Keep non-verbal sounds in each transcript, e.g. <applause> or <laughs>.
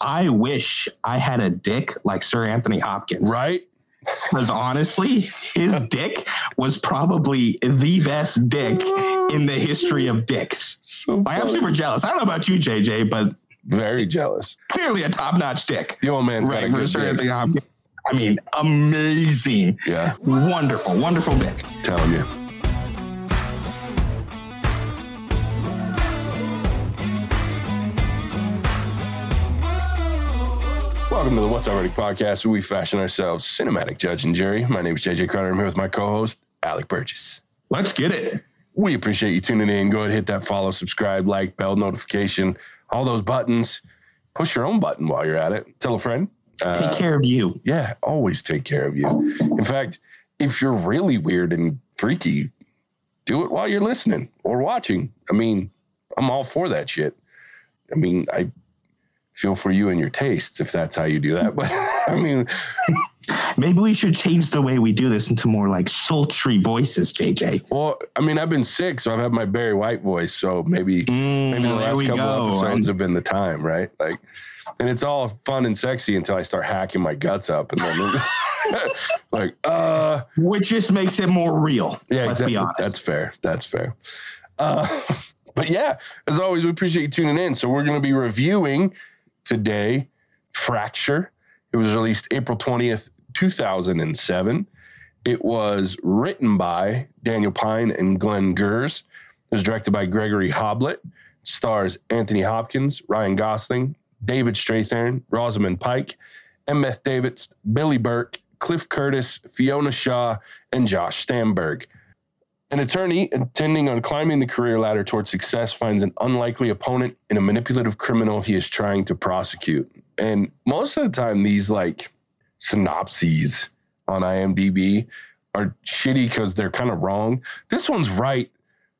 I wish I had a dick like Sir Anthony Hopkins. Right? Because honestly, his <laughs> dick was probably the best dick in the history of dicks. So Like, I'm super jealous. I don't know about you, JJ, but very jealous. clearly a top notch dick. The old man's Right, got a for good Sir. Anthony Hopkins. I mean, amazing. Yeah, Wonderful, wonderful dick. telling you. Welcome to the What's Already podcast, where we fashion ourselves cinematic judge and jury. My name is JJ Carter. I'm here with my co-host, Alec Burgess. Let's get it. We appreciate you tuning in. Go ahead, hit that follow, subscribe, like, bell notification, all those buttons. Push your own button while you're at it. Tell a friend. Uh, Take care of you. yeah, always take care of you. In fact, if you're really weird and freaky, do it while you're listening or watching. I mean, I'm all for that shit. I mean, I feel for you and your tastes if that's how you do that. But <laughs> I mean, Maybe we should change the way we do this into more like sultry voices, JJ. well, I mean, I've been sick, so I've had my Barry White voice. So maybe Mm, maybe the last couple go. episodes have been the time, right? Like, and it's all fun and sexy until I start hacking my guts up, and then <laughs> like, uh, Which just makes it more real. Yeah, let's exactly. be honest. That's fair. That's fair. Uh, <laughs> but yeah, as always, we appreciate you tuning in. So we're going to be reviewing today Fracture. It was released April 20th, 2007. It was written by Daniel Pyne and Glenn Gers. It was directed by Gregory Hoblit. It stars Anthony Hopkins, Ryan Gosling, David Strathairn, Rosamund Pike, Embeth Davidtz, Billy Burke, Cliff Curtis, Fiona Shaw, and Josh Stamberg. An attorney intending on climbing the career ladder towards success finds an unlikely opponent in a manipulative criminal he is trying to prosecute. And most of the time, these like synopses on IMDb are shitty because they're kind of wrong. This one's right,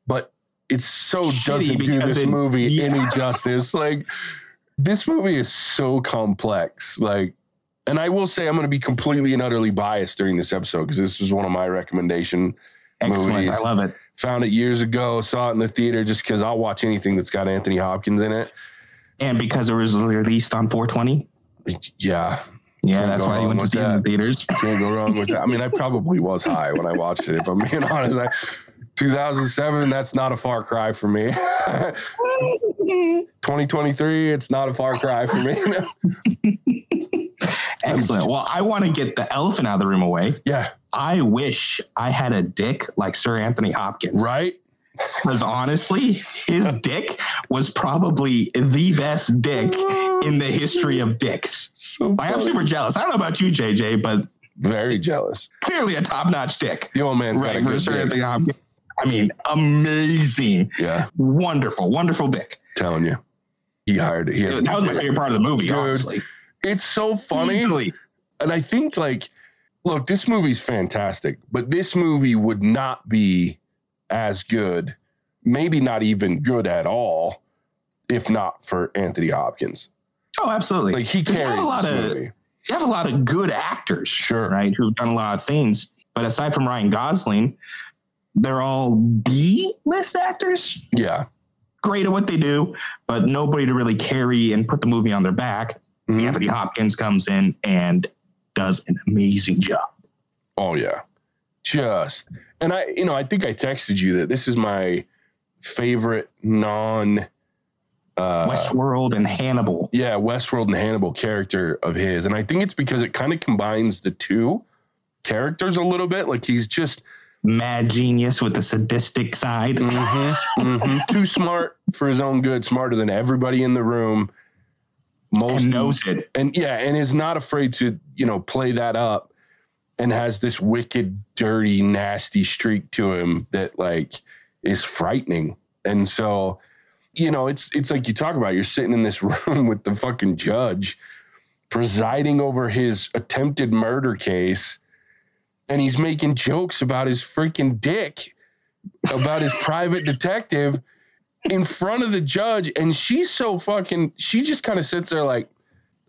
but it so Shitty doesn't do this it- movie yeah. any <laughs> justice. Like, this movie is so complex. Like, and I will say I'm going to be completely and utterly biased during this episode because this was one of my recommendation Excellent. movies. I love it. Found it years ago, saw it in the theater just because I'll watch anything that's got Anthony Hopkins in it. And because it was released on 420. Yeah, Yeah, Can't that's why you went to see it in the theaters. <laughs> can't go wrong with that. I mean, I probably was high when I watched it. If I'm being <laughs> honest, I, 2007, that's not a far cry for me. <laughs> 2023, it's not a far cry for me. Excellent. Well, I want to get the elephant out of the room away. yeah, I wish I had a dick like Sir Anthony Hopkins. right. Because honestly, his <laughs> dick was probably the best dick in the history of dicks. So I'm super jealous. I don't know about you, JJ, but very jealous. clearly a top notch dick. The old man's Right, got a good Sir dick. Anthony Hopkins. I mean, amazing. Yeah, Wonderful, wonderful dick. telling you, he hired it. He That was my favorite part of the movie, Dude, honestly. It's so funny. Easily. And I think like, look, this movie's fantastic, but this movie would not be as good, maybe not even good at all, if not for Anthony Hopkins. Oh, absolutely. Like he carries a lot of movie. you have a lot of good actors, Sure. right, who've done a lot of things. But aside from Ryan Gosling, they're all B list actors. Yeah. Great at what they do, but nobody to really carry and put the movie on their back. Mhm. Anthony Hopkins comes in and does an amazing job. Oh yeah. Just and I, you know, I think I texted you that this is my favorite non uh Westworld and Hannibal. yeah, Westworld and Hannibal character of his. And I think it's because it kind of combines the two characters a little bit. Like he's just Mad genius with the sadistic side. mhm, mhm, <laughs> too smart for his own good, smarter than everybody in the room. Most and knows it. and yeah, and is not afraid to, you know, play that up and has this wicked, dirty, nasty streak to him that like is frightening. And so, you know, it's it's like you talk about, you're sitting in this <laughs> room with the fucking judge presiding over his attempted murder case, and he's making jokes about his freaking dick, about his private detective in front of the judge. And she's so fucking, she just kind of sits there like,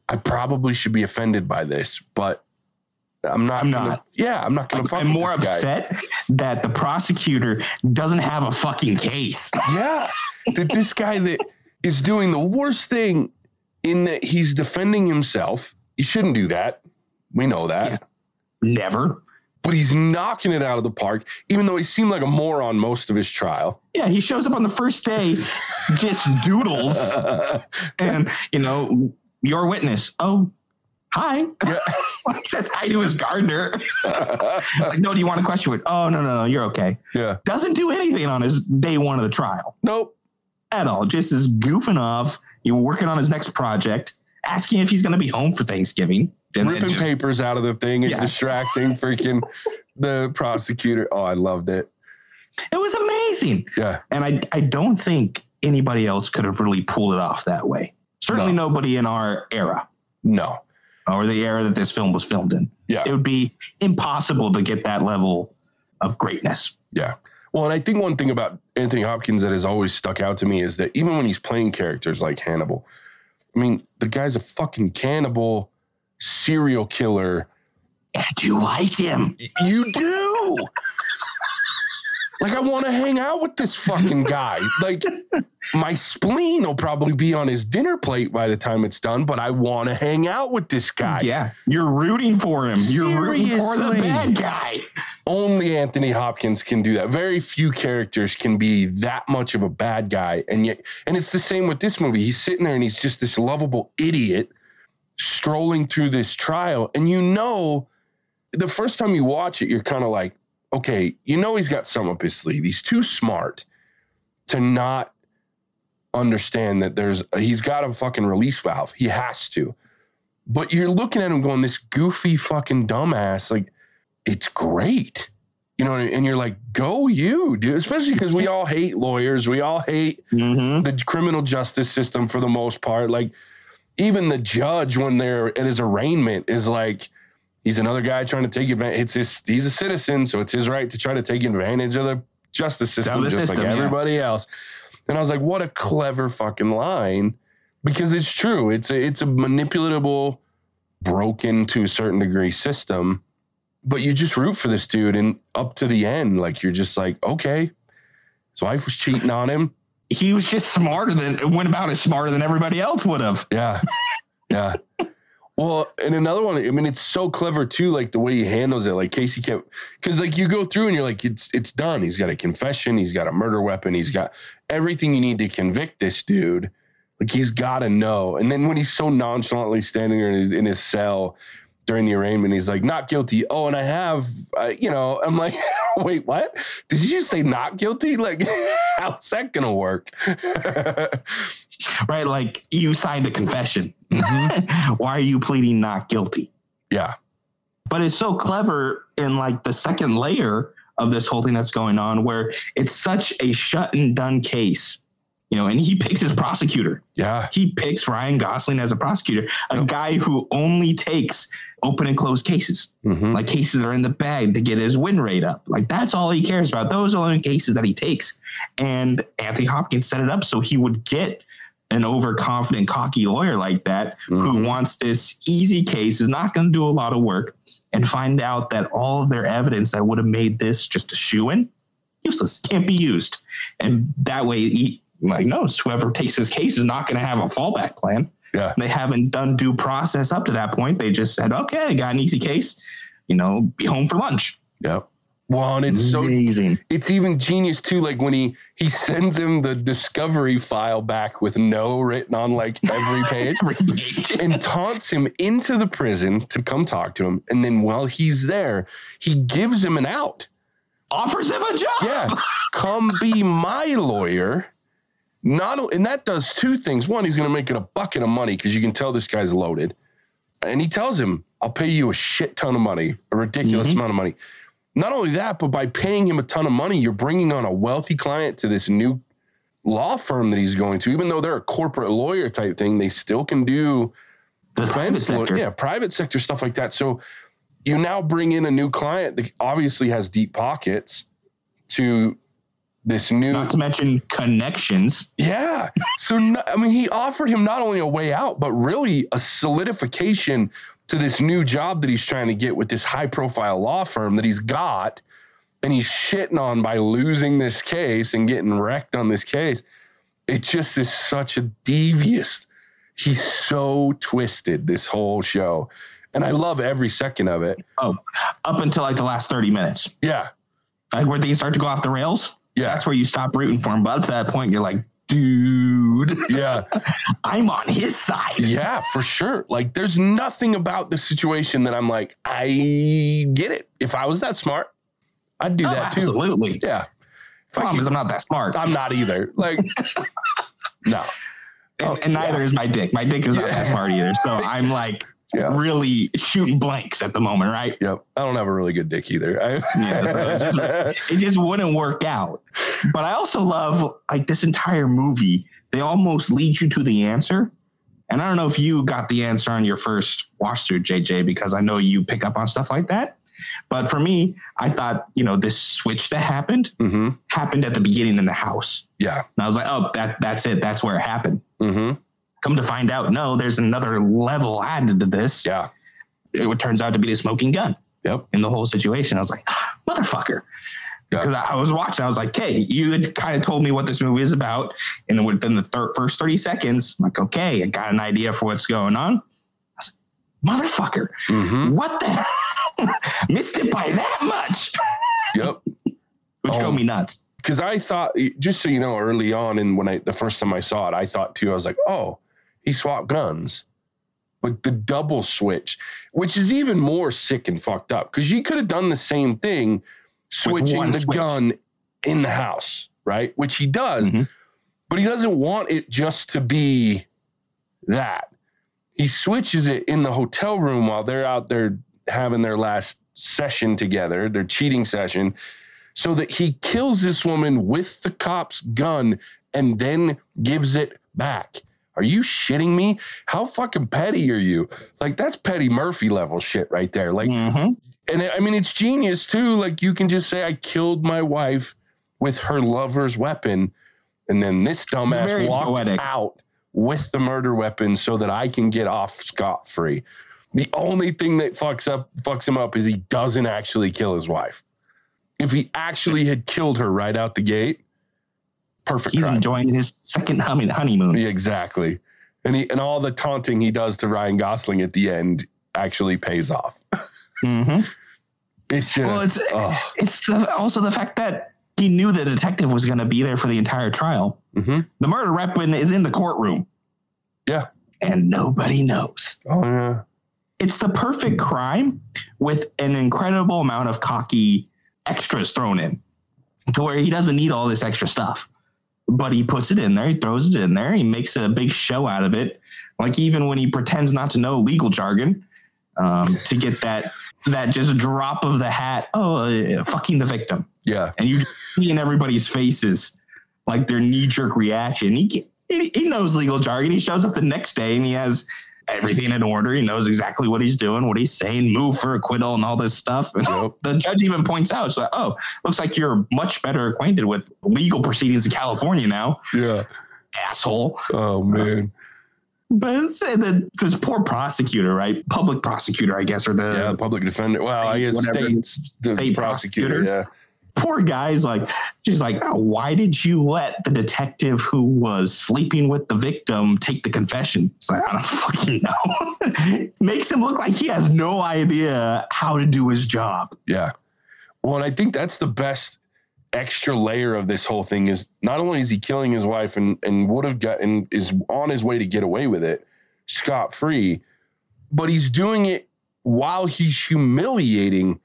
I probably should be offended by this, but I'm not. I'm gonna- not. Yeah, I'm not going to I'm more this guy. upset that the prosecutor doesn't have a fucking case. Yeah, that this guy that is doing the worst thing in that he's defending himself. He shouldn't do that. We know that. Yeah. Never. But he's knocking it out of the park, even though he seemed like a moron most of his trial. Yeah, he shows up on the first day, just doodles, <laughs> and you know, your witness. Oh, hi. Yeah. <laughs> Like, says hi to his gardener. <laughs> like, no, do you want to question it? Oh, no, no, no, you're okay. yeah. Doesn't do anything on his day one of the trial Nope. at all. Just is goofing off. You're working on his next project, asking if he's going to be home for Thanksgiving. And Ripping just- papers out of the thing and Yeah. distracting <laughs> freaking the prosecutor. Oh, I loved it. It was amazing. Yeah. And I, I don't think anybody else could have really pulled it off that way. Certainly No. nobody in our era No. or the era that this film was filmed in. Yeah. It would be impossible to get that level of greatness. Yeah. Well, and I think one thing about Anthony Hopkins that has always stuck out to me is that even when he's playing characters like Hannibal, I mean, the guy's a fucking cannibal, serial killer. And you like him. You do. Like, I want to hang out with this fucking guy. Like, my spleen will probably be on his dinner plate by the time it's done, but I want to hang out with this guy. Yeah. You're rooting for him. You're rooting for the bad guy. only Anthony Hopkins can do that. Very few characters can be that much of a bad guy. And yet, and it's the same with this movie. He's sitting there and he's just this lovable idiot strolling through this trial. And you know, the first time you watch it, you're kind of like, okay, you know, he's got some up his sleeve. He's too smart to not understand that there's, he's got a fucking release valve. He has to. But you're looking at him going, this goofy fucking dumbass, like, it's great. You know, and you're like, go you, dude. Especially because we all hate lawyers. We all hate Mm-hmm. the criminal justice system for the most part. Like, even the judge, when they're at his arraignment, is like, he's another guy trying to take advantage. It's his, he's a citizen, so it's his right to try to take advantage of the justice system, the just system, like yeah. everybody else. And I was like, what a clever fucking line, because it's true. It's a, it's a manipulatable, broken to a certain degree system but you just root for this dude and up to the end like you're just like okay his wife was cheating on him He was just smarter than, went about it smarter than everybody else would have. yeah. Yeah. Well and another one i mean it's so clever too like the way he handles it like casey kept because like you go through and you're like it's it's done. He's got a confession. He's got a murder weapon. He's got everything you need to convict this dude. Like he's got to know. And then when he's so nonchalantly standing there in his, in his cell during the arraignment he's like not guilty oh and i have uh, you know i'm like <laughs> wait what did you say not guilty like <laughs> how's that gonna work <laughs> Right? Like you signed a confession. Why are you pleading not guilty? yeah But it's so clever in like the second layer of this whole thing that's going on where it's such a shut and done case. You know, and he picks his prosecutor. yeah He picks Ryan Gosling as a prosecutor, a Yep. guy who only takes open and closed cases, Mhm. like cases that are in the bag to get his win rate up. Like that's all he cares about. Those are the only cases that he takes. And Anthony Hopkins set it up so he would get an overconfident, cocky lawyer like that who Mhm. wants this easy case, is not going to do a lot of work, and find out that all of their evidence that would have made this just a shoe in, useless, can't be used. And that way, he like knows whoever takes his case is not going to have a fallback plan. Yeah. They haven't done due process up to that point. They just said, okay, I got an easy case, you know, be home for lunch. Yeah. Well, and it's so amazing. it's even genius too. Like when he he sends him the discovery file back with no written on like every <laughs> page. Every page. And taunts him into the prison to come talk to him. And then while he's there, he gives him an out. offers him a job. Yeah. <laughs> Come be my lawyer. Not and that does two things. One, he's gonna make it a bucket of money because you can tell this guy's loaded. And he tells him, I'll pay you a shit ton of money, a ridiculous Mhm. amount of money. Not only that, but by paying him a ton of money, you're bringing on a wealthy client to this new law firm that he's going to. Even though they're a corporate lawyer type thing, they still can do The private defense law- sector. yeah, private sector stuff like that. So you now bring in a new client that obviously has deep pockets to this new Not to mention connections. yeah. So no- I mean, he offered him not only a way out, but really a solidification to this new job that he's trying to get with this high profile law firm that he's got, and he's shitting on by losing this case and getting wrecked on this case. It just is such a devious. He's so twisted this whole show. And I love every second of it. Oh, up until like the last 30 minutes. Yeah. Like where things start to go off the rails. Yeah. That's where you stop rooting for him. But up to that point, you're like, dude, <laughs> Yeah. <laughs> I'm on his side. Yeah, for sure. Like there's nothing about the situation that I'm like, I get it. If I was that smart, I'd do Oh, that too. absolutely. Yeah. If Problem could- is, I'm not that smart. I'm not either. Like, <laughs> no. and, and oh, neither is my dick. My dick is not Yeah. that smart either. So I'm like Yeah. really shooting blanks at the moment, right? Yep. I don't have a really good dick either. I, Yeah, so just- <laughs> It just wouldn't work out. But I also love like this entire movie. They almost lead you to the answer. And I don't know if you got the answer on your first watch through, JJ, because I know you pick up on stuff like that. But for me, I thought, you know, this switch that happened mm-hmm. happened at the beginning in the house. Yeah. And I was like, oh, that that's it. That's where it happened. Mm-hmm. Come to find out, no, there's another level added to this. Yeah. It turns out to be the smoking gun Yep. in the whole situation. I was like, motherfucker. Yeah. Because I was watching, I was like, okay, you had kind of told me what this movie is about. And then within the thir- first 30 seconds, I'm like, okay, I got an idea for what's going on. I was like, motherfucker, Mm-hmm. what the hell? <laughs> Missed it by that much, Yep. which Oh. drove me nuts. Because I thought, just so you know, early on, and when I the first time I saw it, I thought too, I was like, oh, he swapped guns. But the double switch, which is even more sick and fucked up, because you could have done the same thing, switching the switch. gun in the house, right? Which he does, Mhm. but he doesn't want it just to be that. He switches it in the hotel room while they're out there having their last session together, their cheating session, so that he kills this woman with the cop's gun and then gives it back. Are you shitting me? How fucking petty are you? Like that's petty Murphy level shit right there. Like Mhm. and I mean, it's genius too. Like you can just say, I killed my wife with her lover's weapon. And then this dumbass walked poetic. out with the murder weapon so that I can get off scot free. The only thing that fucks up fucks him up is he doesn't actually kill his wife. If he actually had killed her right out the gate, perfect. He's crime. enjoying his second honeymoon. Yeah, exactly. And he and all the taunting he does to Ryan Gosling at the end actually pays off. Mhm. It just Well, it's oh. it's the, also the fact that he knew the detective was going to be there for the entire trial. Mhm. The murder weapon is in the courtroom. Yeah. And nobody knows. Oh yeah. It's the perfect crime with an incredible amount of cocky extras thrown in to where he doesn't need all this extra stuff. But he puts it in there, he throws it in there, he makes a big show out of it. Like even when he pretends not to know legal jargon um, to get that that just drop of the hat, oh, uh, fucking the victim Yeah. and you see in everybody's faces like their knee jerk reaction. He he knows legal jargon. He shows up the next day and he has everything in order. He knows exactly what he's doing, what he's saying, move for acquittal, and all this stuff. And Yep. the judge even points out, it's like, oh, looks like you're much better acquainted with legal proceedings in California now, Yeah. asshole. Oh man. But uh, the, this poor prosecutor, right? Public prosecutor, I guess, or the Yeah. Public defender. Well, I guess states the State prosecutor. prosecutor. Yeah. Poor guy's like she's like oh, why did you let the detective who was sleeping with the victim take the confession? It's like i don't fucking know. <laughs> Makes him look like he has no idea how to do his job. Yeah. Well, and I think that's the best extra layer of this whole thing is not only is he killing his wife and, and would have gotten is on his way to get away with it scot free, but he's doing it while he's humiliating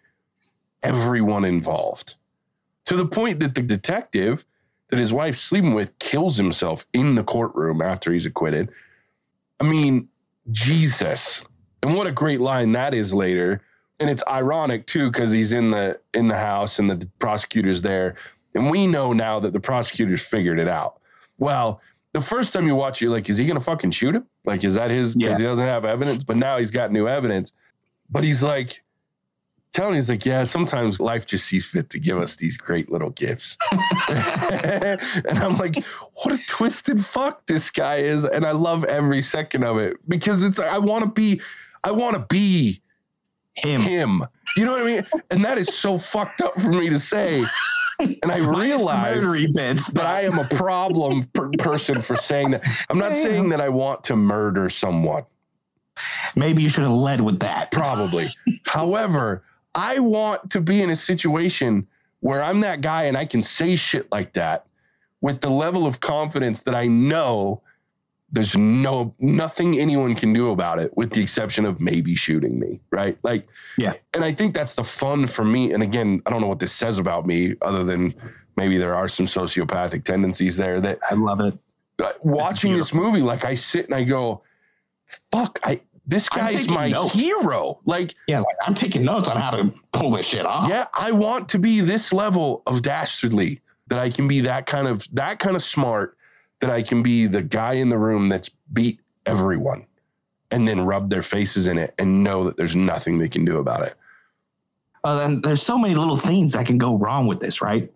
everyone involved to the point that the detective that his wife's sleeping with kills himself in the courtroom after he's acquitted. I mean, Jesus. And what a great line that is later and it's ironic too because he's in the in the house and the prosecutor's there and we know now that the prosecutor's figured it out well the first time you watch it you're like is he gonna fucking shoot him like is that his because Yeah. he doesn't have evidence but now he's got new evidence but he's like he's like yeah sometimes life just sees fit to give us these great little gifts <laughs> and i'm like what a twisted fuck this guy is and i love every second of it because it's i want to be i want to be him him. You know what I mean? And that is so fucked up for me to say. and I <laughs> realize bits, that I am a problem <laughs> per- person for saying that. I'm not saying that I want to murder someone. Maybe you should have led with that. Probably. However, I want to be in a situation where I'm that guy and I can say shit like that with the level of confidence that I know there's no nothing anyone can do about it with the exception of maybe shooting me right? Like yeah. and i think that's the fun for me. And again i don't know what this says about me other than maybe there are some sociopathic tendencies there that i love it. Watching this, this movie like i sit and i go fuck i this guy's my notes. hero. Like, yeah, like I'm taking notes on how to pull this shit off. Yeah, I want to be this level of dastardly that I can be that kind of that kind of smart that I can be the guy in the room that's beat everyone and then rub their faces in it and know that there's nothing they can do about it. Well, then there's so many little things that can go wrong with this, right?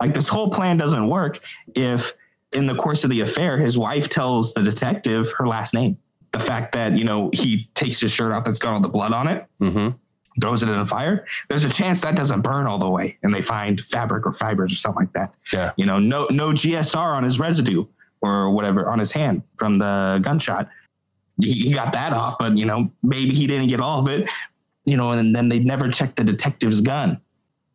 Like this whole plan doesn't work if in the course of the affair, his wife tells the detective her last name. The fact that, you know, he takes his shirt off that's got all the blood on it. Mm-hmm throws it in the fire, there's a chance that doesn't burn all the way and they find fabric or fibers or something like that. Yeah. You know, no no GSR on his residue or whatever on his hand from the gunshot. He, he got that off, but you know, maybe he didn't get all of it. You know, and then they never checked the detective's gun.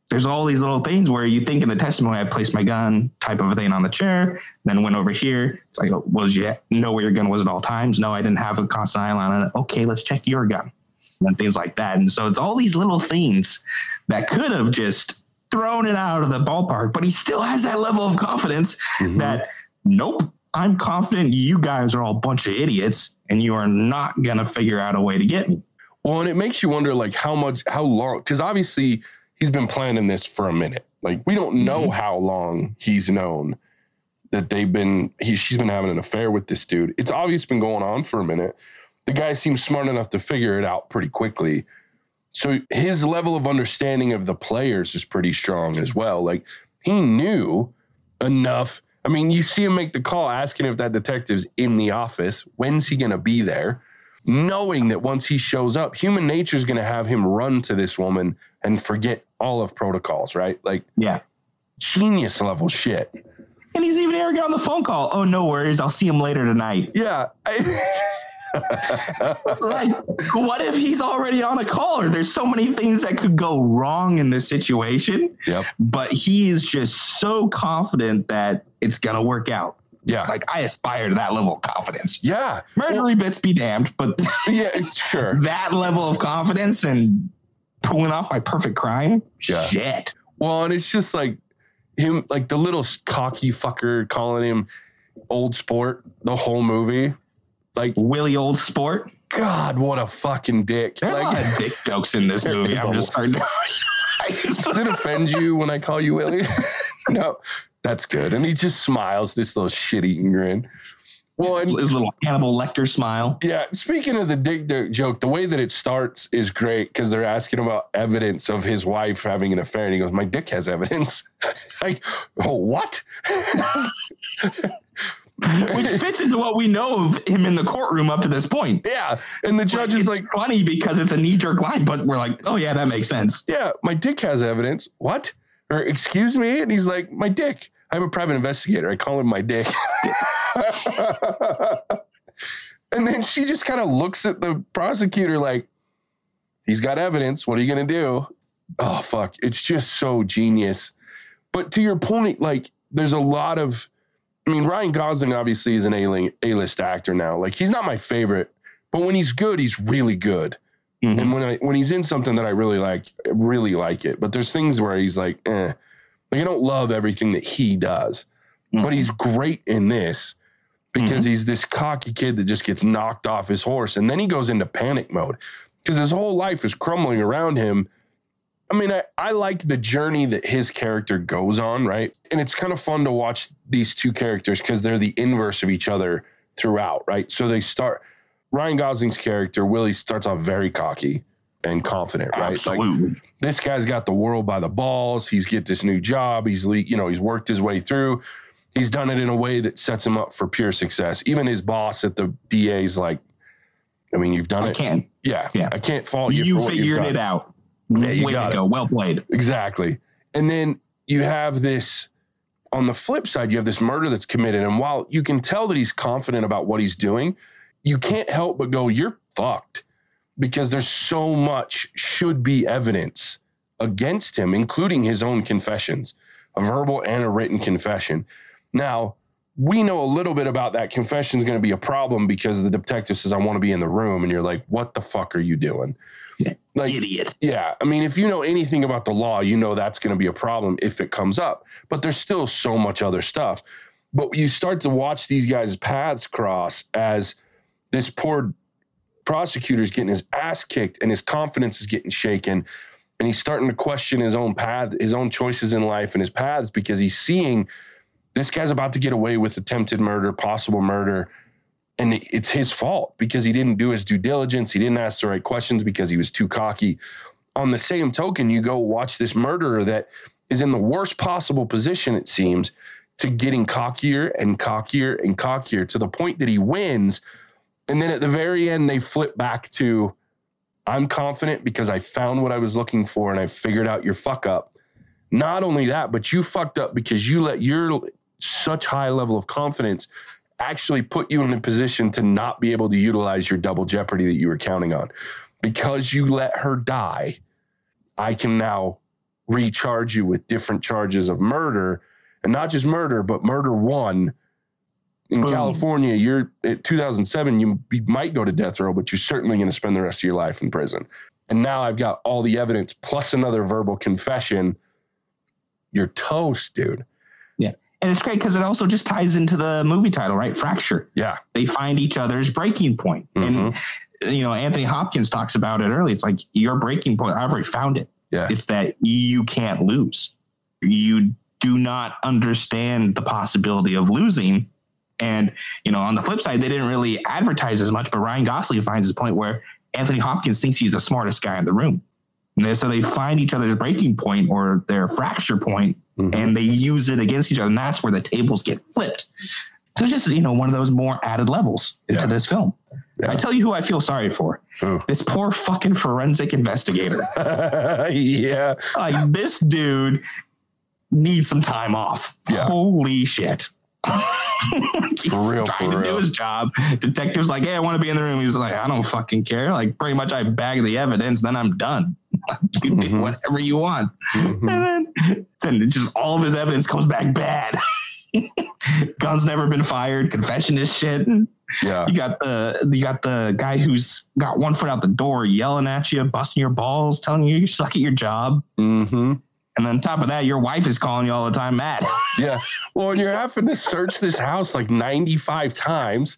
There's all these little things where you think in the testimony, I placed my gun type of thing on the chair, then went over here. It's like, was you know where your gun was at all times? No, I didn't have a constant eye on it. Okay, let's check your gun and things like that. And so it's all these little things that could have just thrown it out of the ballpark, but he still has that level of confidence mm-hmm. that, nope, I'm confident you guys are all a bunch of idiots and you are not going to figure out a way to get me. Well, and it makes you wonder, like, how much, how long, because obviously he's been planning this for a minute. Like, we don't know mm-hmm. how long he's known that they've been, he, she's been having an affair with this dude. It's obvious been going on for a minute the guy seems smart enough to figure it out pretty quickly. So his level of understanding of the players is pretty strong as well. Like he knew enough. I mean, you see him make the call asking if that detective's in the office. When's he going to be there? Knowing that once he shows up, human nature is going to have him run to this woman and forget all of protocols, right? Like, yeah, genius level shit. And he's even arrogant on the phone call. Oh, no worries. I'll see him later tonight. Yeah. I- <laughs> like, what if he's already on a caller? There's so many things that could go wrong in this situation. Yep. But he is just so confident that it's gonna work out. Yeah. Like I aspire to that level of confidence. Yeah. Murdery bits be damned, but <laughs> yeah, sure. that level of confidence and pulling off my perfect crime. Yeah. Shit. Well, and it's just like him, like the little cocky fucker calling him old sport the whole movie. Like Willie Old Sport. God, what a fucking dick. There's like, a lot of dick jokes in this <laughs> movie. I'm just starting to. <laughs> Does it offend you when I call you Willie? no, that's good. And he just smiles, this little shit eating grin. Well, and, his little Hannibal Lecter smile. Yeah. Speaking of the dick joke, the way that it starts is great because they're asking about evidence of his wife having an affair, and he goes, "My dick has evidence." <laughs> like, oh, what? <laughs> which fits into what we know of him in the courtroom up to this point. Yeah. And the judge like, is like funny because it's a knee jerk line, but we're like, oh yeah, that makes sense. Yeah, my dick has evidence. What? Or excuse me? And he's like, my dick. I have a private investigator. I call him my dick. <laughs> and then she just kind of looks at the prosecutor like, he's got evidence. What are you going to do? Oh, fuck. It's just so genius. But to your point, like, there's a lot of I mean, Ryan Gosling obviously is an A list actor now. Like he's not my favorite, but when he's good, he's really good. Mm-hmm. And when I when he's in something that I really like, I really like it. But there's things where he's like, eh. Like I don't love everything that he does, mm-hmm. but he's great in this because mm-hmm. he's this cocky kid that just gets knocked off his horse, and then he goes into panic mode because his whole life is crumbling around him I mean, I, I like the journey that his character goes on, right? And it's kind of fun to watch these two characters because they're the inverse of each other throughout, right? So they start, Ryan Gosling's character, Willie, starts off very cocky and confident, right? Absolutely. Like, this guy's got the world by the balls. He's get this new job. He's, you know, he's worked his way through. He's done it in a way that sets him up for pure success. Even his boss at the DA's like, I mean, you've done I it. I can't. Yeah, yeah. I can't fault you. You figured it out. Yeah, you Way got to go. Well played. Exactly. And then you have this on the flip side, you have this murder that's committed. And while you can tell that he's confident about what he's doing, you can't help but go, you're fucked because there's so much should be evidence against him, including his own confessions, a verbal and a written confession. Now, we know a little bit about that confession is going to be a problem because the detective says, I want to be in the room. And you're like, what the fuck are you doing? Like, idiot. Yeah. I mean, if you know anything about the law, you know that's going to be a problem if it comes up. But there's still so much other stuff. But you start to watch these guys' paths cross as this poor prosecutor is getting his ass kicked and his confidence is getting shaken. And he's starting to question his own path, his own choices in life and his paths because he's seeing this guy's about to get away with attempted murder, possible murder and it's his fault because he didn't do his due diligence. He didn't ask the right questions because he was too cocky. On the same token, you go watch this murderer that is in the worst possible position, it seems, to getting cockier and cockier and cockier to the point that he wins. And then at the very end, they flip back to, I'm confident because I found what I was looking for and I figured out your fuck up. Not only that, but you fucked up because you let your such high level of confidence actually put you in a position to not be able to utilize your double jeopardy that you were counting on. Because you let her die, I can now recharge you with different charges of murder and not just murder, but murder one. In Boom. California, you're at 2007, you, you might go to death row, but you're certainly going to spend the rest of your life in prison. And now I've got all the evidence plus another verbal confession. You're toast, dude. Yeah. And it's great because it also just ties into the movie title, right? Fracture. Yeah. They find each other's breaking point. Mm-hmm. And, you know, Anthony Hopkins talks about it early. It's like your breaking point, I've already found it. Yeah. It's that you can't lose. You do not understand the possibility of losing. And, you know, on the flip side, they didn't really advertise as much, but Ryan Gosling finds his point where Anthony Hopkins thinks he's the smartest guy in the room. And so they find each other's breaking point or their fracture point mm-hmm. and they use it against each other. And that's where the tables get flipped. So it's just, you know, one of those more added levels into yeah. this film. Yeah. I tell you who I feel sorry for. Ooh. This poor fucking forensic investigator. <laughs> yeah. Like this dude needs some time off. Yeah. Holy shit. <laughs> for real, trying for to real. do his job. Detective's like, "Hey, I want to be in the room." He's like, "I don't fucking care." Like, pretty much, I bag the evidence, then I'm done. <laughs> you mm-hmm. do whatever you want, mm-hmm. and then and just all of his evidence comes back bad. <laughs> Gun's never been fired. Confession is shit. Yeah. You got the you got the guy who's got one foot out the door, yelling at you, busting your balls, telling you you suck at your job. Mm-hmm. And on top of that, your wife is calling you all the time Matt. <laughs> yeah. Well, and you're having to search this house like 95 times.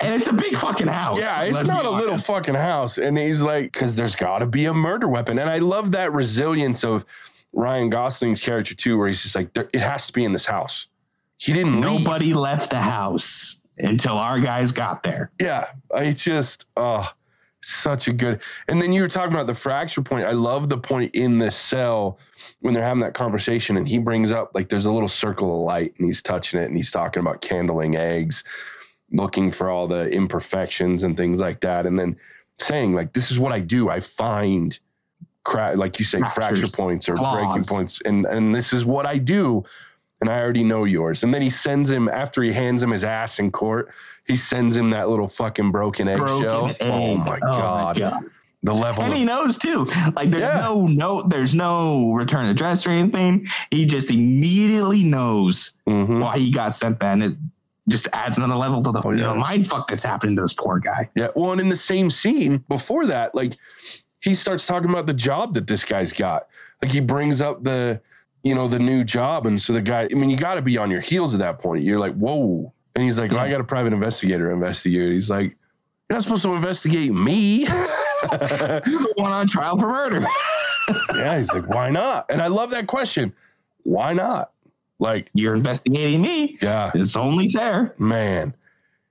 And it's a big fucking house. Yeah, it's not a little fucking house. And he's like, because there's got to be a murder weapon. And I love that resilience of Ryan Gosling's character too, where he's just like, it has to be in this house. He didn't Nobody leave. left the house until our guys got there. Yeah. I just, oh, such a good. And then you were talking about the fracture point. I love the point in the cell when they're having that conversation, and he brings up like there's a little circle of light, and he's touching it, and he's talking about candling eggs, looking for all the imperfections and things like that, and then saying like, "This is what I do. I find." Cra- like you say, Fractures, fracture points or breaking points, and and this is what I do, and I already know yours. And then he sends him after he hands him his ass in court he sends him that little fucking broken eggshell. Egg. Oh, my, oh god. my god. The level and of- he knows too. Like there's yeah. no note, there's no return address or anything. He just immediately knows mm-hmm. why he got sent that. And it just adds another level to the oh, yeah. mind fuck that's happening to this poor guy. Yeah. Well, and in the same scene before that, like he starts talking about the job that this guy's got. Like he brings up the, you know, the new job. And so the guy, I mean, you got to be on your heels at that point. You're like, whoa, and he's like, oh, I got a private investigator investigate. He's like, you're not supposed to investigate me. You're <laughs> the one on trial for murder. <laughs> yeah, he's like, why not? And I love that question. Why not? Like, you're investigating me. Yeah. It's only fair. Man,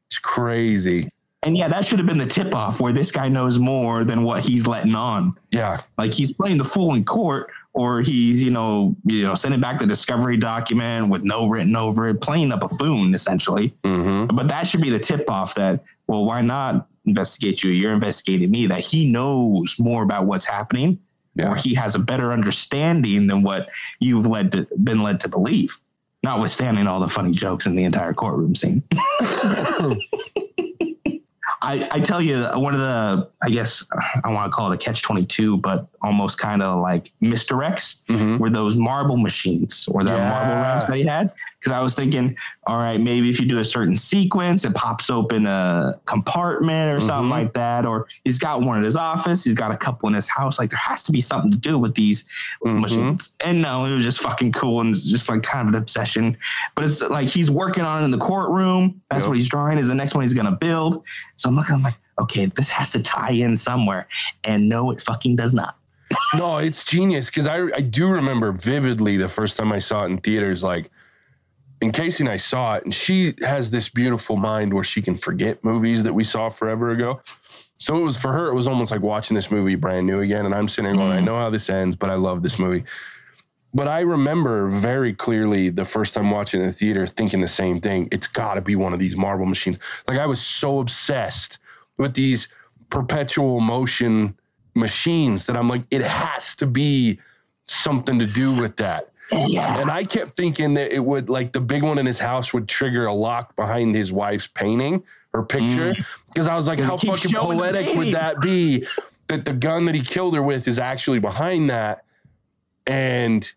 it's crazy. And yeah, that should have been the tip off where this guy knows more than what he's letting on. Yeah. Like he's playing the fool in court or he's, you know, you know, sending back the discovery document with no written over it, playing a buffoon essentially. Mm-hmm. But that should be the tip off that, well, why not investigate you? You're investigating me, that he knows more about what's happening Yeah. or he has a better understanding than what you've led to been led to believe. Notwithstanding all the funny jokes in the entire courtroom scene. <laughs> <laughs> <laughs> I, I tell you, one of the, I guess I want to call it a catch 22, but almost kind of like misdirects Mhm. were those marble machines or the Yeah. marble rounds they had. Because I was thinking, all right, maybe if you do a certain sequence, it pops open a compartment or something Mhm. like that. Or he's got one in his office, he's got a couple in his house. Like there has to be something to do with these Mhm. machines. And no, it was just fucking cool and just like kind of an obsession. But it's like he's working on it in the courtroom. That's Yep. what he's drawing is the next one he's gonna build. So I'm looking, I'm like, okay, this has to tie in somewhere. And no, it fucking does not. <laughs> No, it's genius because I I do remember vividly the first time I saw it in theaters. Like, in Casey and I saw it, and she has this beautiful mind where she can forget movies that we saw forever ago. So it was for her, it was almost like watching this movie brand new again. And I'm sitting there going, I mm. know how this ends, but I love this movie. But I remember very clearly the first time watching in the theater thinking the same thing. It's got to be one of these marble machines. Like I was so obsessed with these perpetual motion machines that I'm like, it has to be something to do with that. Yeah. And I kept thinking that it would, like, the big one in his house would trigger a lock behind his wife's painting or picture. Because I was like, Mm. how fucking poetic would that be that the gun that he killed her with is actually behind that? And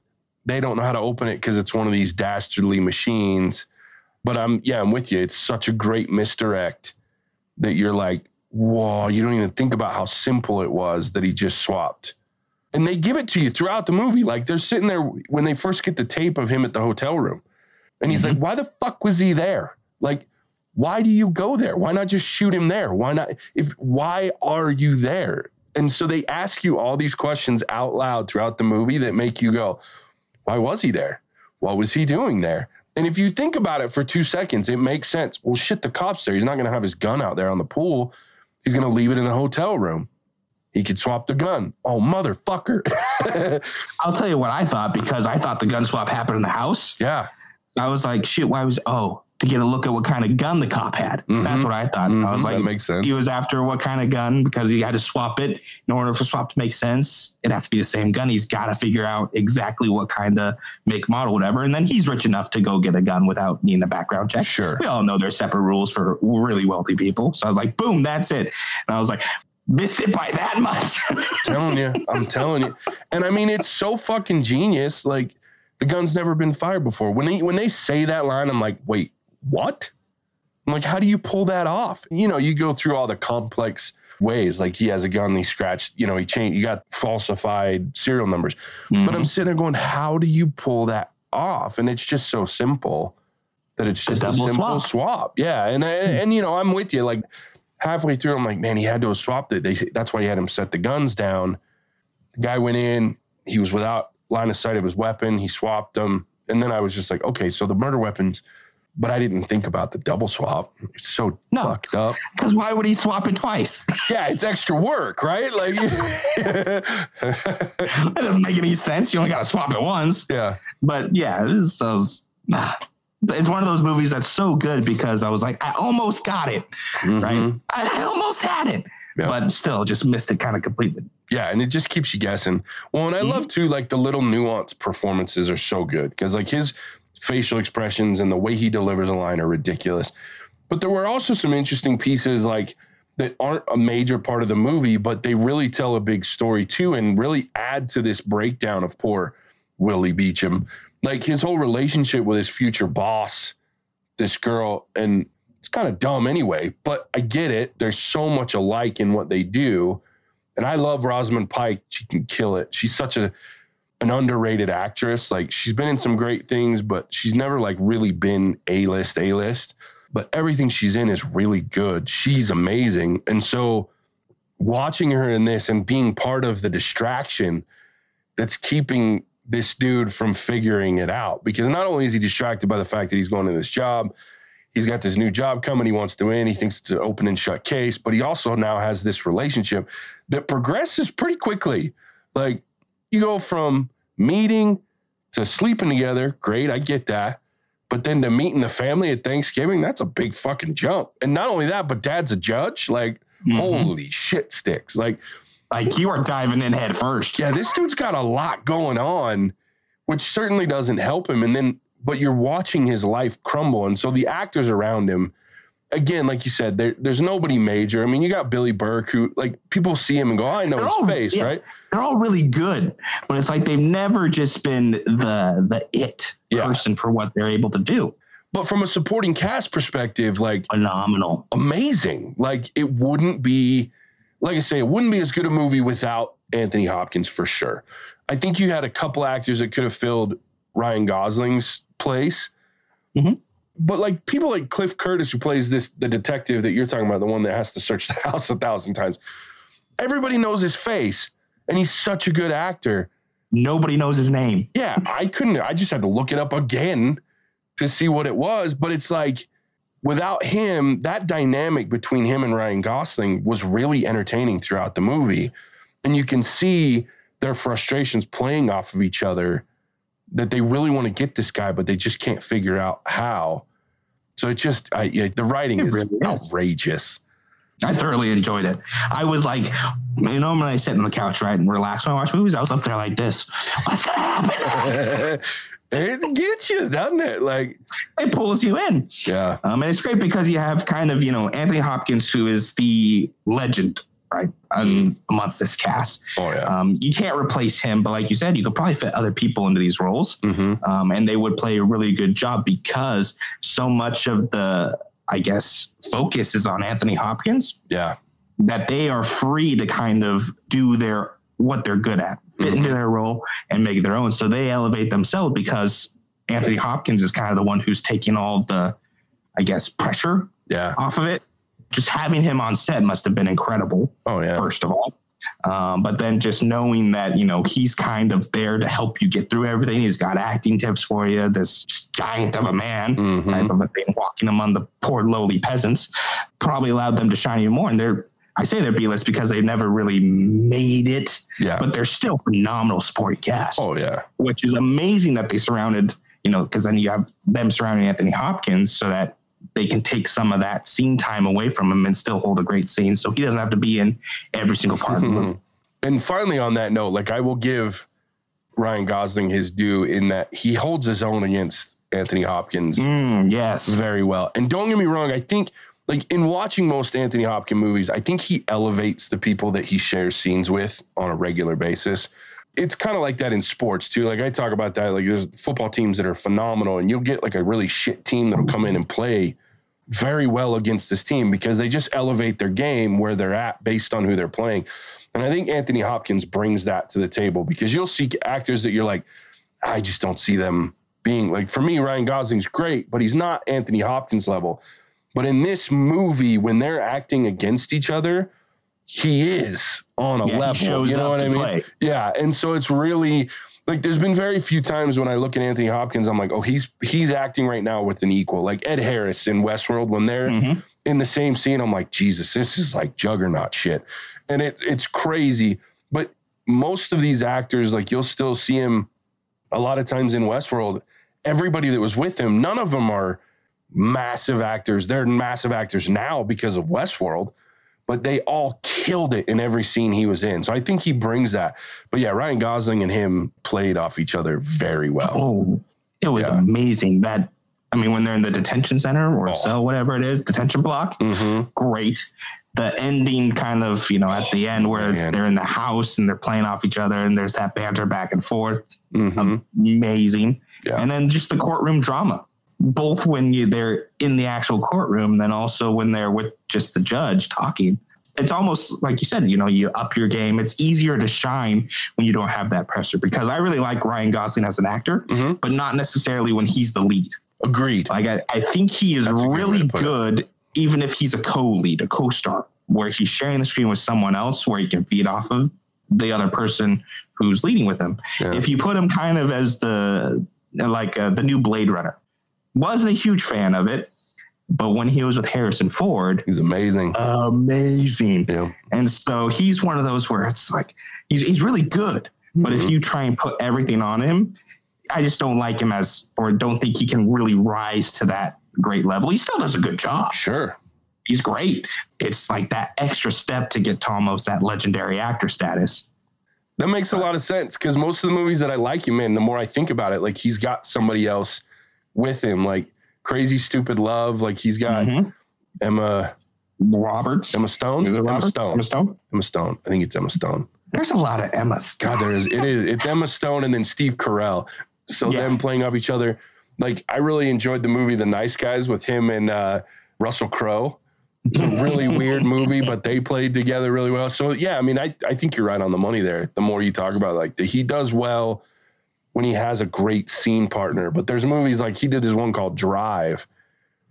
they don't know how to open it because it's one of these dastardly machines. But I'm, yeah, I'm with you. It's such a great misdirect that you're like, whoa, you don't even think about how simple it was that he just swapped. And they give it to you throughout the movie. Like they're sitting there when they first get the tape of him at the hotel room. And he's like, mm-hmm. why the fuck was he there? Like, why do you go there? Why not just shoot him there? Why not? If why are you there? And so they ask you all these questions out loud throughout the movie that make you go, why was he there? What was he doing there? And if you think about it for two seconds, it makes sense. Well, shit, the cop's there. He's not going to have his gun out there on the pool. He's going to leave it in the hotel room. He could swap the gun. Oh, motherfucker. <laughs> I'll tell you what I thought because I thought the gun swap happened in the house. yeah. I was like, shit, why was, oh, to get a look at what kind of gun the cop had. Mhm. That's what I thought. I was like, that makes sense. he was after what kind of gun because he had to swap it in order for swap to make sense. It has to be the same gun. He's got to figure out exactly what kind of make, model, whatever. And then he's rich enough to go get a gun without needing a background check. Sure. We all know there's separate rules for really wealthy people. So I was like, boom, that's it. And I was like, missed it by that much. telling you, I'm telling you. And I mean, it's so fucking genius. Like the gun's never been fired before. When they when they say that line, I'm like, wait, what? I'm like, how do you pull that off? You know, you go through all the complex ways. Like he has a gun, he scratched, you know, he changed, you got falsified serial numbers. Mm-hmm. But I'm sitting there going, how do you pull that off? And it's just so simple that it's just a, simple swap. swap. Yeah. And, and, hmm. and, you know, I'm with you. Like halfway through, I'm like, man, he had to have swapped it. They, that's why he had him set the guns down. The guy went in, he was without line of sight of his weapon. He swapped them. And then I was just like, okay, so the murder weapons, but I didn't think about the double swap. It's so No. fucked up. Because why would he swap it twice? <laughs> Yeah, it's extra work, right? Like, <laughs> that doesn't make any sense. You only got to swap it once. yeah. But yeah, it is, so it's, ah, it's one of those movies that's so good because I was like, I almost got it, right? Mhm. I, I almost had it, Yeah. but still just missed it kind of completely. Yeah, and it just keeps you guessing. Well, and I love too, like the little nuanced performances are so good because like his facial expressions and the way he delivers a line are ridiculous. But there were also some interesting pieces like that aren't a major part of the movie, but they really tell a big story too, and really add to this breakdown of poor Willie Beachum. Like his whole relationship with his future boss, this girl, and it's kind of dumb anyway, but I get it. There's so much alike in what they do. And I love Rosamund Pike. She can kill it. She's such a an underrated actress. Like she's been in some great things, but she's never like really been A list, A list. But everything she's in is really good. She's amazing. And so watching her in this and being part of the distraction that's keeping this dude from figuring it out. Because not only is he distracted by the fact that he's going to this job, he's got this new job coming. He wants to win. He thinks it's an open and shut case, but he also now has this relationship that progresses pretty quickly. Like you go from meeting to sleeping together. Great, I get that. But then to meeting the family at Thanksgiving, that's a big fucking jump. And not only that, but dad's a judge. Like, Mhm. holy shit sticks. Like, Like you are diving in head first. Yeah, this dude's got a lot going on, which certainly doesn't help him. And then, but you're watching his life crumble. And so the actors around him, again, like you said, there, there's nobody major. I mean, you got Billy Burke, who like people see him and go, I know They're his all- face, yeah. right? They're all really good, but it's like they've never just been the the it Yeah. person for what they're able to do. But from a supporting cast perspective, like Phenomenal. amazing. Like it wouldn't be, like I say, it wouldn't be as good a movie without Anthony Hopkins for sure. I think you had a couple actors that could have filled Ryan Gosling's place. Mhm. But like people like Cliff Curtis, who plays this the detective that you're talking about, the one that has to search the <laughs> house a thousand times. Everybody knows his face, and he's such a good actor. Nobody knows his name. Yeah, I couldn't. I just had to look it up again to see what it was. But it's like without him, that dynamic between him and Ryan Gosling was really entertaining throughout the movie, and you can see their frustrations playing off of each other. That they really want to get this guy, but they just can't figure out how. So it just, I, yeah, the writing It is really is. outrageous. I thoroughly enjoyed it. I was like, you know, when I sit on the couch, right, and relax when I watch movies, I was up there like this. What's gonna happen? <laughs> it gets you, doesn't it? Like, it pulls you in. yeah, Um, and it's great because you have kind of, you know, Anthony Hopkins, who is the legend, right, um, amongst this cast. oh yeah, Um, you can't replace him, but like you said, you could probably fit other people into these roles, hmm um, and they would play a really good job because so much of the, I guess, focus is on Anthony Hopkins. Yeah, that they are free to kind of do their what they're good at, fit into their role, and make it their own. So they elevate themselves because Anthony Hopkins is kind of the one who's taking all the, I guess, pressure yeah. off of it. Just having him on set must have been incredible, Oh yeah. first of all. Um, but then just knowing that, you know, he's kind of there to help you get through everything. He's got acting tips for you, this giant of a man Mhm. type of a thing, walking among the poor lowly peasants, probably allowed them to shine even more. And they're, I say they're B-list because they've never really made it, Yeah. but they're still phenomenal supporting cast oh yeah. which is amazing that they surrounded, you know, because then you have them surrounding Anthony Hopkins so that they can take some of that scene time away from him and still hold a great scene. So he doesn't have to be in every single part of the movie. <laughs> And finally, on that note, like I will give Ryan Gosling his due in that he holds his own against Anthony Hopkins Mm, yes. very well. And don't get me wrong, I think like in watching most Anthony Hopkins movies, I think he elevates the people that he shares scenes with on a regular basis. It's kind of like that in sports too. Like I talk about that. Like there's football teams that are phenomenal, and you'll get like a really shit team that'll come in and play very well against this team because they just elevate their game where they're at based on who they're playing. And I think Anthony Hopkins brings that to the table because you'll see actors that you're like, I just don't see them being like for me, Ryan Gosling's great, but he's not Anthony Hopkins level. But in this movie, when they're acting against each other, he is on a Yeah, level. shows you know what I mean? play. Yeah. And so it's really like there's been very few times when I look at Anthony Hopkins, I'm like, oh, he's he's acting right now with an equal. Like Ed Harris in Westworld, when they're Mhm. in the same scene, I'm like, Jesus, this is like juggernaut shit. And it it's crazy. But most of these actors, like you'll still see him a lot of times in Westworld. Everybody that was with him, none of them are massive actors. They're massive actors now because of Westworld, but they all killed it in every scene he was in. So I think he brings that. But yeah, Ryan Gosling and him played off each other very well. Oh, it was Yeah. amazing. That, I mean, when they're in the detention center or Oh. cell, whatever it is, detention block, hmm great. The ending kind of, you know, at the end where Man. they're in the house and they're playing off each other and there's that banter back and forth. hmm amazing. Yeah. And then just the courtroom drama, both when you they're in the actual courtroom, then also when they're with just the judge talking. It's almost like you said, you know, you up your game. It's easier to shine when you don't have that pressure because I really like Ryan Gosling as an actor, hmm but not necessarily when he's the lead. Agreed. Like I, I think he is That's a good really it. good, even if he's a co-lead, a co-star, where he's sharing the screen with someone else, where he can feed off of the other person who's leading with him. Yeah. If you put him kind of as the like uh, the new Blade Runner, wasn't a huge fan of it, but when he was with Harrison Ford, He's amazing. amazing. Yeah. And so he's one of those where it's like he's he's really good, but if Mhm. you try and put everything on him, I just don't like him as or don't think he can really rise to that great level. He still does a good job. Sure. he's great. It's like that extra step to get to almost that legendary actor status. That makes a lot of sense because most of the movies that I like him in, the more I think about it, like he's got somebody else with him, like Crazy Stupid Love, like he's got Mhm. Emma Roberts. Emma Stone. Is it Emma Stone. Emma Stone? Emma Stone. I think it's Emma Stone. There's a lot of Emma's. God, there is. It is. It's Emma Stone and then Steve Carell. So Yeah. them playing off each other. Like I really enjoyed the movie The Nice Guys with him and uh, Russell Crowe. It's a really <laughs> weird movie, but they played together really well. So yeah, I mean, I, I think you're right on the money there. The more you talk about it, like the, he does well when he has a great scene partner. But there's movies like he did this one called Drive.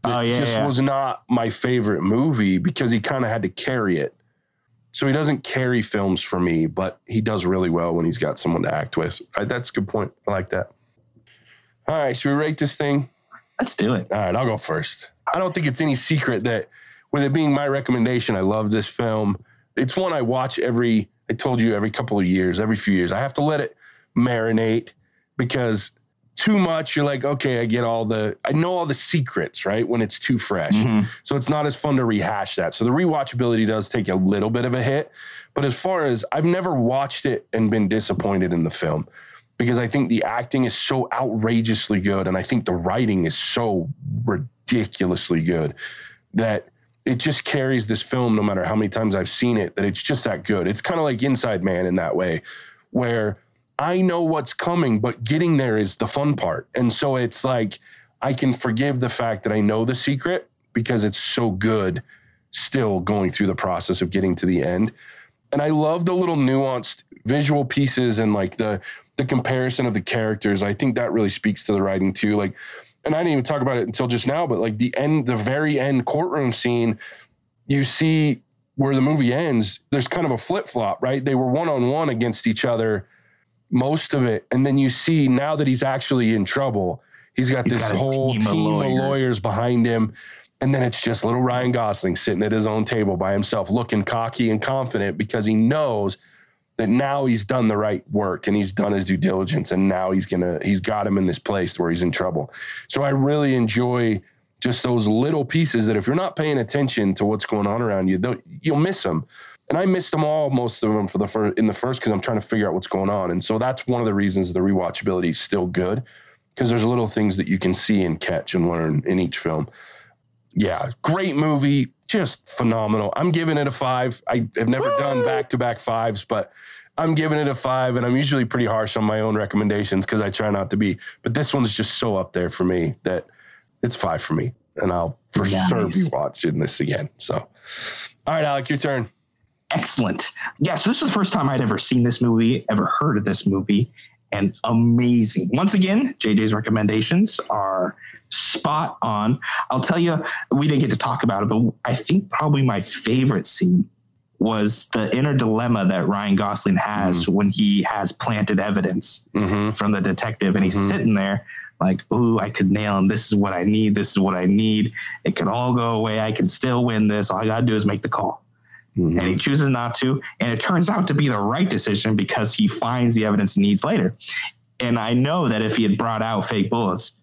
Oh yeah, just yeah. was not my favorite movie because he kind of had to carry it. So he doesn't carry films for me, but he does really well when he's got someone to act with. That's a good point. I like that. All right, should we rate this thing? Let's do it. All right, I'll go first. I don't think it's any secret that with it being my recommendation, I love this film. It's one I watch every, I told you, every couple of years, every few years. I have to let it marinate because too much, you're like, okay, I get all the, I know all the secrets, right? When it's too fresh. Mhm. So it's not as fun to rehash that. So the rewatchability does take a little bit of a hit. But as far as I've never watched it and been disappointed in the film because I think the acting is so outrageously good and I think the writing is so ridiculously good that it just carries this film no matter how many times I've seen it that it's just that good. It's kind of like Inside Man in that way where I know what's coming but getting there is the fun part. And so it's like I can forgive the fact that I know the secret because it's so good still going through the process of getting to the end. And I love the little nuanced visual pieces and like the the comparison of the characters. I think that really speaks to the writing too. Like, and I didn't even talk about it until just now, but like the end, the very end courtroom scene, you see where the movie ends, there's kind of a flip flop, right? They were one on one against each other most of it. And then you see now that he's actually in trouble, he's got He's this got whole team team, of of, lawyers. lawyers behind him. And then it's just little Ryan Gosling sitting at his own table by himself, looking cocky and confident because he knows that now he's done the right work and he's done his due diligence and now he's gonna he's got him in this place where he's in trouble. So I really enjoy just those little pieces that if you're not paying attention to what's going on around you, you'll miss them. And I missed them all, most of them for the first in the first because I'm trying to figure out what's going on. And so that's one of the reasons the rewatchability is still good because there's little things that you can see and catch and learn in each film. Yeah, great movie, just phenomenal. I'm giving it a five. I have never done back to back fives, but I'm giving it a five, and I'm usually pretty harsh on my own recommendations because I try not to be. But this one's just so up there for me that it's five for me, and I'll for Nice. sure be watching this again. So, all right, Alec, your turn. Excellent. Yeah, so this is the first time I'd ever seen this movie, ever heard of this movie, and amazing. Once again, JJ's recommendations are spot on. I'll tell you, we didn't get to talk about it, but I think probably my favorite scene was the inner dilemma that Ryan Gosling has when he has planted evidence Mm-hmm. from the detective and he's Mhm. sitting there like, ooh, I could nail him. This is what I need. This is what I need. It could all go away. I can still win this. All I got to do is make the call Mm-hmm. and he chooses not to. And it turns out to be the right decision because he finds the evidence he needs later. And I know that if he had brought out fake bullets,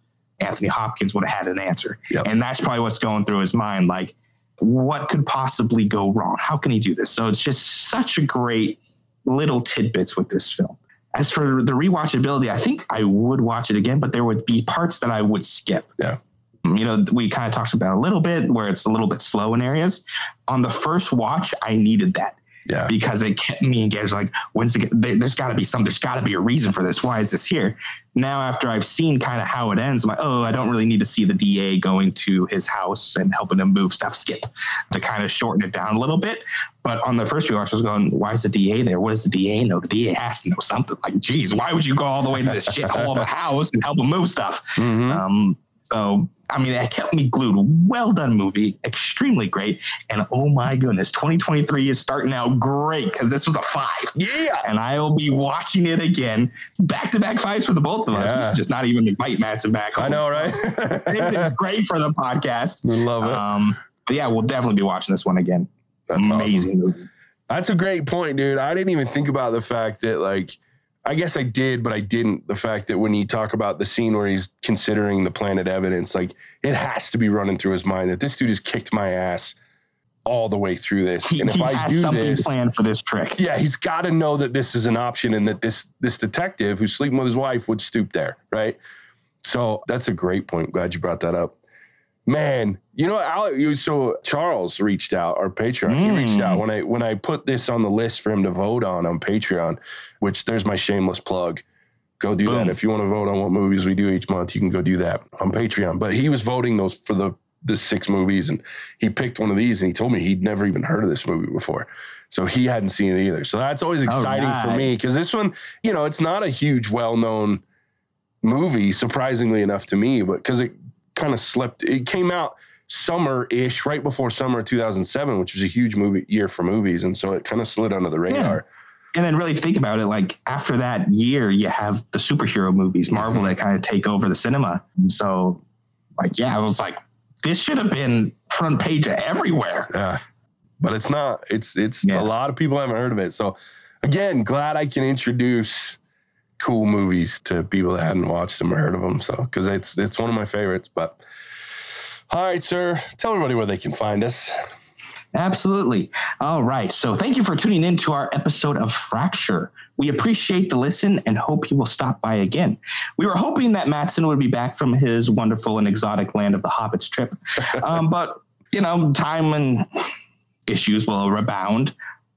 Anthony Hopkins would have had an answer. Yep. And that's probably what's going through his mind. Like, what could possibly go wrong? How can he do this? So it's just such a great little tidbits with this film. As for the rewatchability, I think I would watch it again, but there would be parts that I would skip. Yeah. You know, we kind of talked about a little bit where it's a little bit slow in areas. On the first watch, I needed that Yeah. because it kept me engaged. Like, when's the, there, there's got to be some, there's got to be a reason for this. Why is this here? Now, after I've seen kind of how it ends, I'm like, oh, I don't really need to see the DA going to his house and helping him move stuff. Skip to kind of shorten it down a little bit. But on the first few watch, I was going, why is the DA there? What does the DA know? The DA has to know something. Like, geez, why would you go all the way to this shithole of a <laughs> house and help him move stuff? Mhm. Um, so, I mean, it kept me glued. Well done movie, extremely great. And oh my goodness, 2023 is starting out great because this was a five. Yeah. And I will be watching it again. Back to back fives for the both of us, Yeah. which is just not even McBite Matson back. I know, right? this is great for the podcast. We love it. Um, but yeah, we'll definitely be watching this one again. That's awesome. Amazing movie. That's a great point, dude. I didn't even think about the fact that, like, I guess I did, but I didn't. The fact that when you talk about the scene where he's considering the planet evidence, like, it has to be running through his mind that this dude has kicked my ass all the way through this. He, and if I has do something this, planned for this trick. yeah, he's got to know that this is an option and that this this detective who's sleeping with his wife would stoop there, right? So that's a great point. Glad you brought that up. Man, you know, so Charles reached out, our Patreon. He reached out hmm. when I when I put this on the list for him to vote on on Patreon. Which there's my shameless plug. Go do that if you want to vote on what movies we do each month. You can go do that on Patreon. But he was voting those for the the six movies, and he picked one of these, and he told me he'd never even heard of this movie before. So he hadn't seen it either. So that's always All exciting for me because this one, you know, it's not a huge, well known movie, surprisingly enough to me, but because it kind of slipped, it came out summer ish, right before summer of 2007, which was a huge movie year for movies. And so it kind of slid under the radar. And then really think about it, like after that year, you have the superhero movies, Marvel, that kind of take over the cinema. And so, like, yeah, I was like, this should have been front page everywhere. Yeah. But it's not. It's it's Yeah. a lot of people haven't heard of it. So again, glad I can introduce cool movies to people that hadn't watched them or heard of them. So because it's it's one of my favorites. But all right, sir, tell everybody where they can find us. Absolutely. All right. So thank you for tuning in to our episode of Fracture. We appreciate the listen and hope you will stop by again. We were hoping that Matson would be back from his wonderful and exotic land of the Hobbits trip. Um, <laughs> but, you know, time and issues will rebound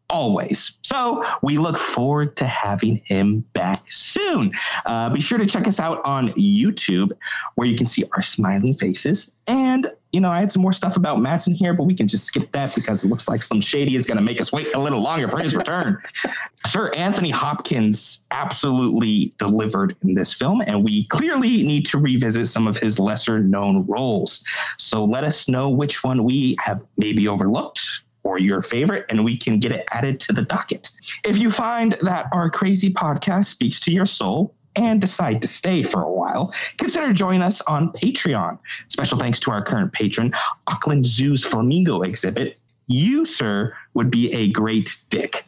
always. So we look forward to having him back soon. Uh, be sure to check us out on YouTube where you can see our smiling faces. And, you know, I had some more stuff about Matson here, but we can just skip that because it looks like Slim Shady is going to make us wait a little longer for his return. <laughs> Sir Anthony Hopkins absolutely delivered in this film, and we clearly need to revisit some of his lesser known roles. So let us know which one we have maybe overlooked or your favorite, and we can get it added to the docket. If you find that our crazy podcast speaks to your soul, and decide to stay for a while, consider joining us on Patreon. Special thanks to our current patron, Auckland Zoo's Flamingo exhibit. You, sir, would be a great dick.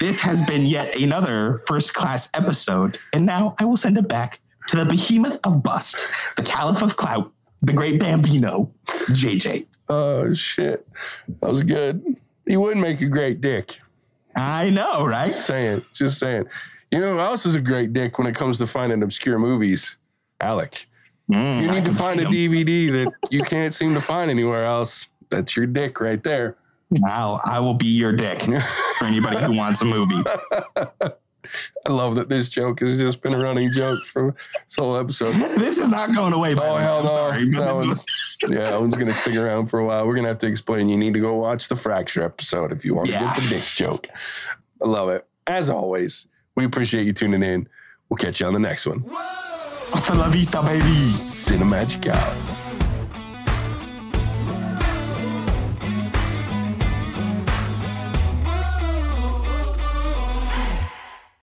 This has been yet another first class episode, and now I will send it back to the behemoth of bust, the caliph of clout, the great Bambino, JJ. Oh shit, that was good. He wouldn't make a great dick. I know, right? Just saying, just saying. You know who else is a great dick when it comes to finding obscure movies? Alec. Mm, You need to find a them. DVD that you can't seem to find anywhere else. That's your dick right there. Now I will be your dick for anybody who wants a movie. <laughs> I love that this joke has just been a running joke for this whole episode. <laughs> This is not going away. By Oh hell I'm no! sorry, That one's- is- <laughs> yeah, that one's gonna stick around for a while. We're gonna have to explain. You need to go watch the fracture episode if you want to Yeah. get the dick joke. I love it. As always, we appreciate you tuning in. We'll catch you on the next one. Hasta la vista, baby. Cinemagic out.